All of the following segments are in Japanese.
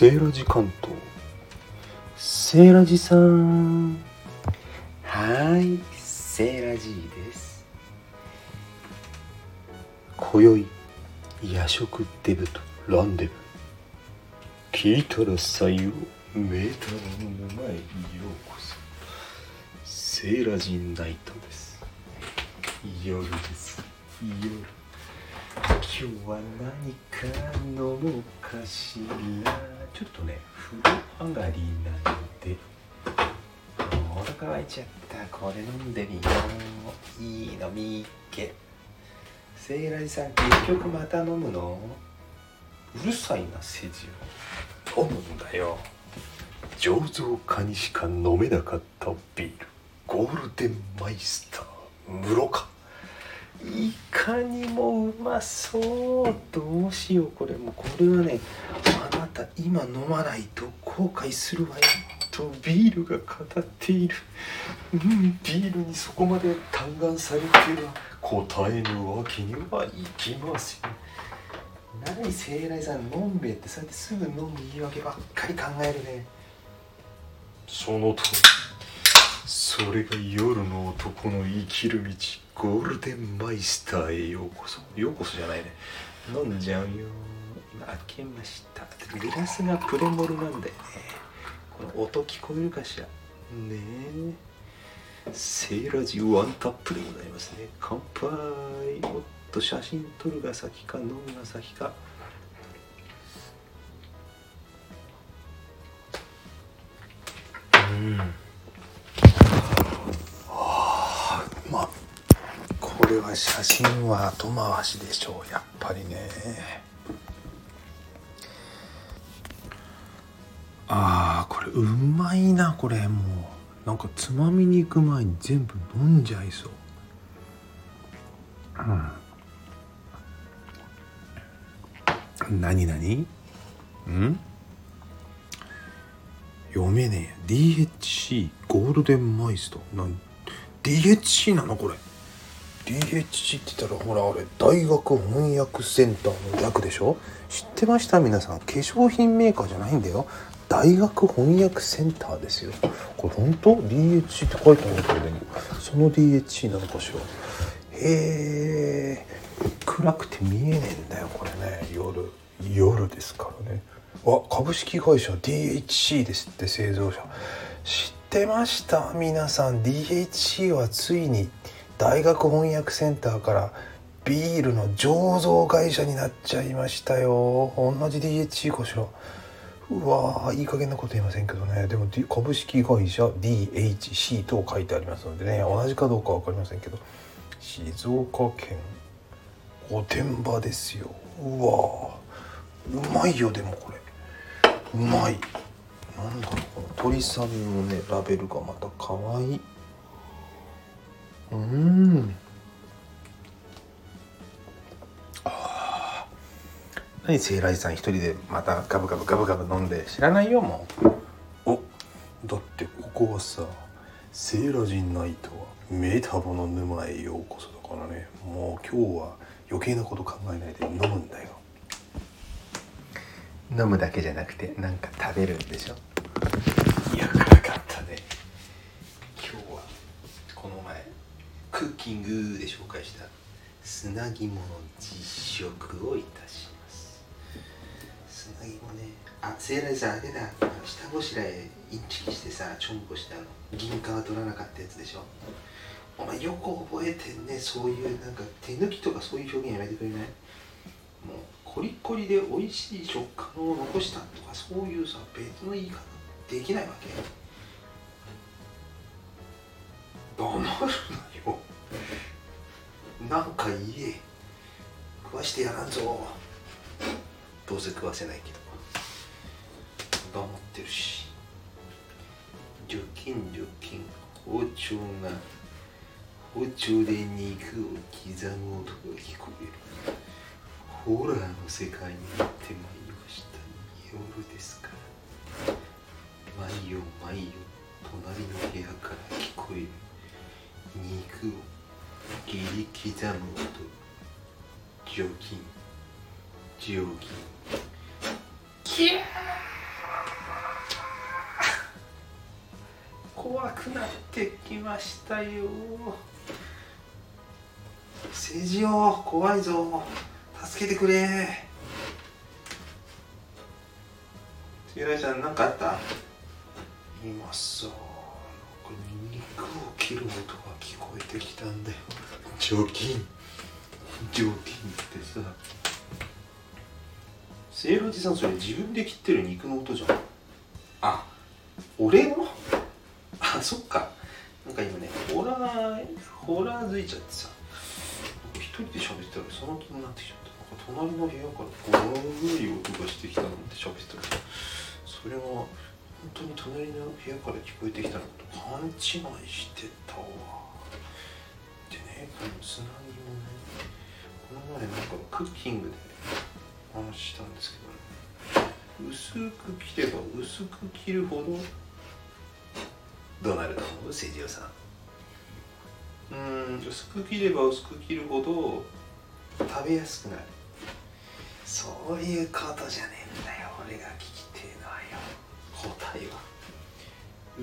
セーラジ関東セーラジさんはいセーラジーです。今宵夜食デブとランデブ。聞いたら採用メーターの沼へようこそ。セーラジナイトです。夜です。夜。今日は何か飲もうかしら。ちょっとね風呂上がりなので。喉乾いちゃった。これ飲んでみよう。いい飲みっけ。セイラジさん結局また飲むの？うるさいなセジオ飲むんだよ。醸造家にしか飲めなかったビール。ゴールデンマイスター室かいかにもうまそう。どうしようこれ。もうこれはねあなた今飲まないと後悔するわよ。とビールが語っている。うんビールにそこまで嘆願されては答えぬわけにはいきません。何聖来さん飲んべってそうやってすぐ飲む言い訳ばっかり考えるね。そのとそれが夜の男の生きる道。ゴールデンマイスターへようこそ。ようこそじゃないね。飲んじゃうよ。今開けました。グラスがプレモルなんだよね。この音聞こえるかしら。ねえ。セーラジワンタップでございますね。乾杯。おっと写真撮るが先か飲むが先か。うんあーまあこれは写真は後回しでしょうやっぱりね。あーこれうまいなこれもう。なんかつまみに行く前に全部飲んじゃいそう。うん。何何？ん？読めねえ DHC ゴールデンマイスト。なん？DHC なのこれ。DHC って言ったらほらあれ大学翻訳センターの略でしょ？知ってました？皆さん。化粧品メーカーじゃないんだよ。大学翻訳センターですよ。これ本当？DHC って書いてあるんだけど。その DHC なのかしら？へえ暗くて見えねえんだよこれね。夜。夜ですからね。あ株式会社 DHC ですって製造者。知ってました？皆さん。DHC はついに大学翻訳センターからビールの醸造会社になっちゃいましたよ。同じ DHC かしらうわーいい加減なこと言いませんけどね。でも、D、株式会社 DHC と書いてありますのでね。同じかどうか分かりませんけど。静岡県御殿場ですよ。うわうまいよでもこれ。うまい。なんだろうこの鳥さんのねラベルがまた可愛い。うん。あー。何セイライさん一人でまたガブガブガブガブ飲んで知らないよもう。おだってここはさセーラジンナイトはメタボの沼へようこそだからね。もう今日は余計なこと考えないで飲むんだよ。飲むだけじゃなくてなんか食べるんでしょいや辛かったね今日はこの前クッキングで紹介した砂肝の実食をいたします。砂肝ね。あセーラーさんあれだ。下ごしらえインチキしてさちょんぼしてあの。銀貨は取らなかったやつでしょ。お前よく覚えてんね。そういうなんか手抜きとかそういう表現やめてくれない？もうコリコリで美味しい食感を残したとかそういうさ別の言い方できないわけ。黙るなよ。なんか言え食わしてやらんぞ。どうせ食わせないけど。黙ってるし。除菌除菌。包丁が。包丁で肉を刻む音が聞こえる。ホラーの世界になってまいりました夜ですから。毎夜毎夜隣の部屋から聞こえる。肉を切り刻む音キャー怖くなってきましたよ政治よ怖いぞ助けてくれ杉ちゃん何かあった今そうさ肉を切る音が聞こえてきたんだよ。ジョキン。ジョキンってさ。セイロジさんそれ自分で切ってる肉の音じゃん。あ。俺の？あそっか。なんか今ねホラーホラーづいちゃってさ。一人で喋ってたらその気になってきちゃった。なんか隣の部屋から怖い音がしてきたのって喋ってたらそれは本当に隣の部屋から聞こえてきたのと勘違いしてたわで。ねこのつなぎもねこの前なんかクッキングで話したんですけど薄く切れば薄く切るほどどうなると思う誠治さ。んうん。薄く切れば薄く切るほど食べやすくなる。そういうことじゃね。答えは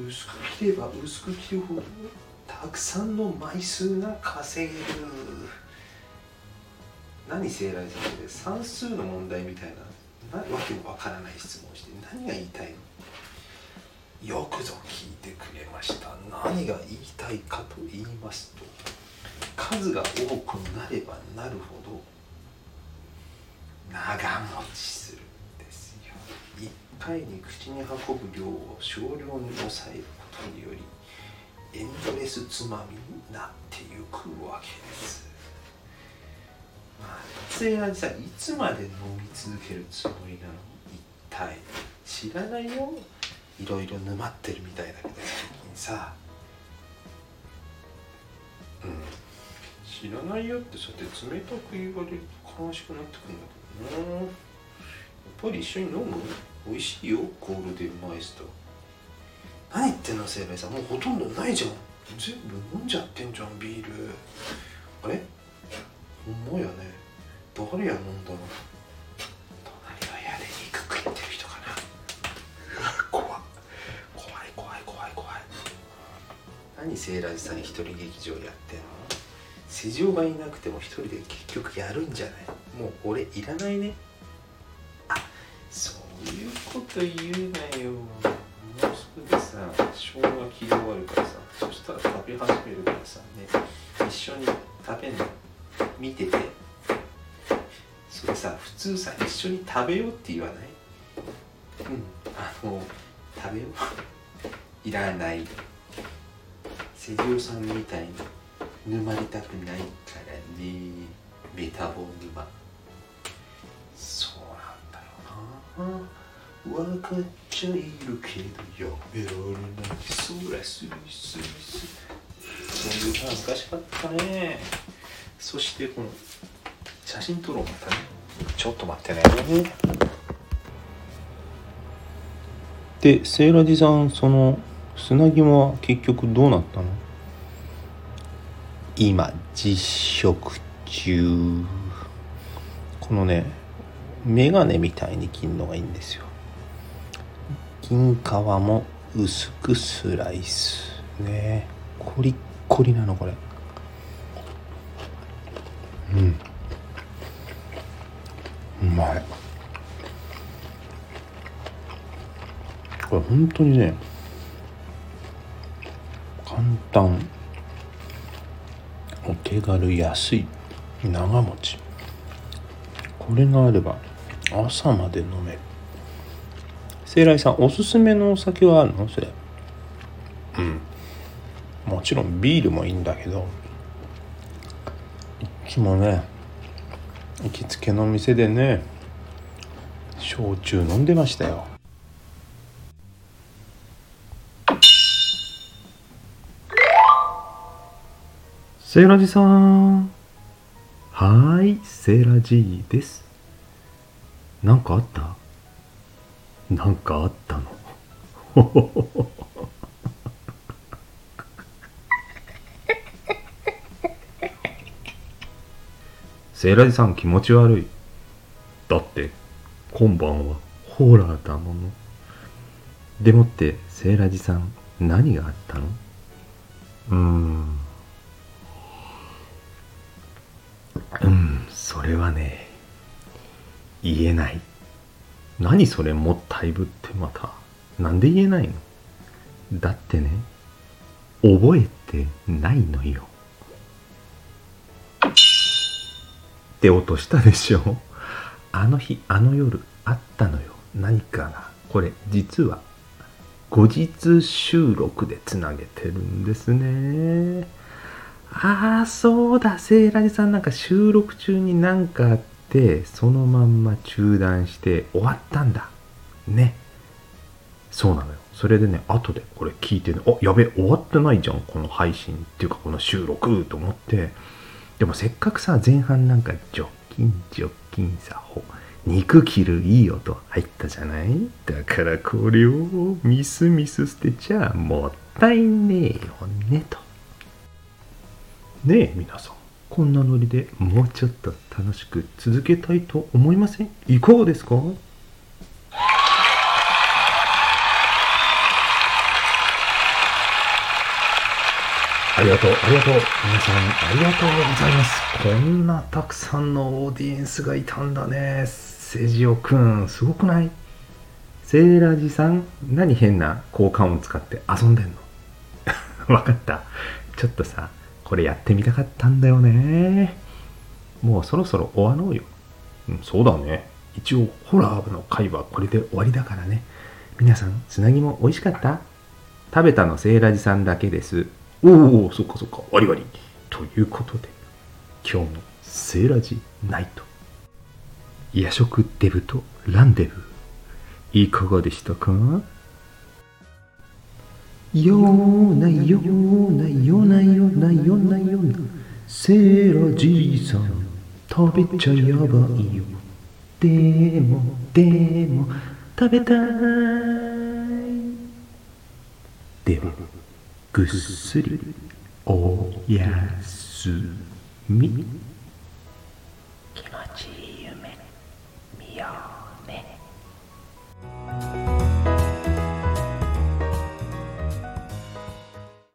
薄く切れば薄く切るほどたくさんの枚数が稼げる。何生来さんで算数の問題みたいなわけもわからない質問をして何が言いたいの？よくぞ聞いてくれました。何が言いたいかと言いますと数が多くなればなるほど長持ちする。1回に口に運ぶ量を少量に抑えることによりエンドレスつまみになっていくわけです。まあ撮影のさいつまで飲み続けるつもりなの一体知らないよ。いろいろ沼ってるみたいだけど最近さ。うん。知らないよってそうやって冷たく言われると悲しくなってくるんだけどなぱり一緒に飲む美味しいよ。ゴールデンマイスター。何言ってんの生命さん。もうほとんどないじゃん。全部飲んじゃってんじゃんビール。あれ？ほんまやね。誰や飲んだの？隣の部屋で肉食ってる人かな。怖い怖い怖い怖い怖い。何セーラージさん一人劇場やってんの？施錠がいなくても一人で結局やるんじゃない？もう俺いらないね。と言うなよ。もうすぐでさ生姜切り終わるからさ。そしたら食べ始めるからさ。ね。一緒に食べんの。見てて。それさ普通さ一緒に食べようって言わない？うん。あの食べよう。いらない。施錠さんみたいに沼りたくないからね。メタボ沼。そうなんだよな。分かっちゃいるけどやめられないそらスリスリスリそういうの難しかったね。そしてこの写真撮ろうまたね。ちょっと待ってね。でセイラジさんその砂肝は結局どうなったの？今実食中。このねメガネみたいに切るのがいいんですよ。銀皮も薄くスライス。ね。コリッコリなのこれ。うん。うまい。これ本当にね簡単。お手軽安い。長持ち。これがあれば朝まで飲める。聖来さんおすすめのお酒はあるの？それ。うん。もちろんビールもいいんだけど。いつもね行きつけの店でね焼酎飲んでましたよ。セーラジさん。はいセーラジです。なんかあった？なんかあったの？セーラジさん気持ち悪い。だって今晩はホラーだもの。でもってセーラジさん何があったの？うーん。うん。それはね言えない。何それもったいぶってまたなんで言えないの？だってね覚えてないのよ。って音したでしょ？あの日あの夜あったのよ。何かが。これ実は後日収録でつなげてるんですね。ああそうだ。セイラジさんなんか収録中になんかあってそのまんま中断して終わったんだ。ね。そうなのよ。それでね後でこれ聞いてねあやべ終わってないじゃんこの配信っていうかこの収録と思って。でもせっかくさ前半なんか除菌除菌作法肉切るいい音入ったじゃない？だからこれをミスミス捨てちゃもったいねえよねと。ねえ皆さん。こんなノリでもうちょっと楽しく続けたいと思いません？いかがですか？ありがとう、ありがとう。皆さん、ありがとうございます。こんなたくさんのオーディエンスがいたんだね。セジオくん、すごくない？セーラジさん、何変な交換音使って遊んでんの？わかった。ちょっとさ、これやってみたかったんだよね。もうそろそろ終わろうよ。うん、そうだね。一応、ホラーの回はこれで終わりだからね。皆さん、つなぎも美味しかった？食べたのセーラジさんだけです。おおそっかそっかありありということで今日のセーラジナイト夜食デブとランデブいかがでしたか？よなよなよなよなよなよなセーラじいさん食べちゃやばいよでもでも食べたいではぐっすりおやすみ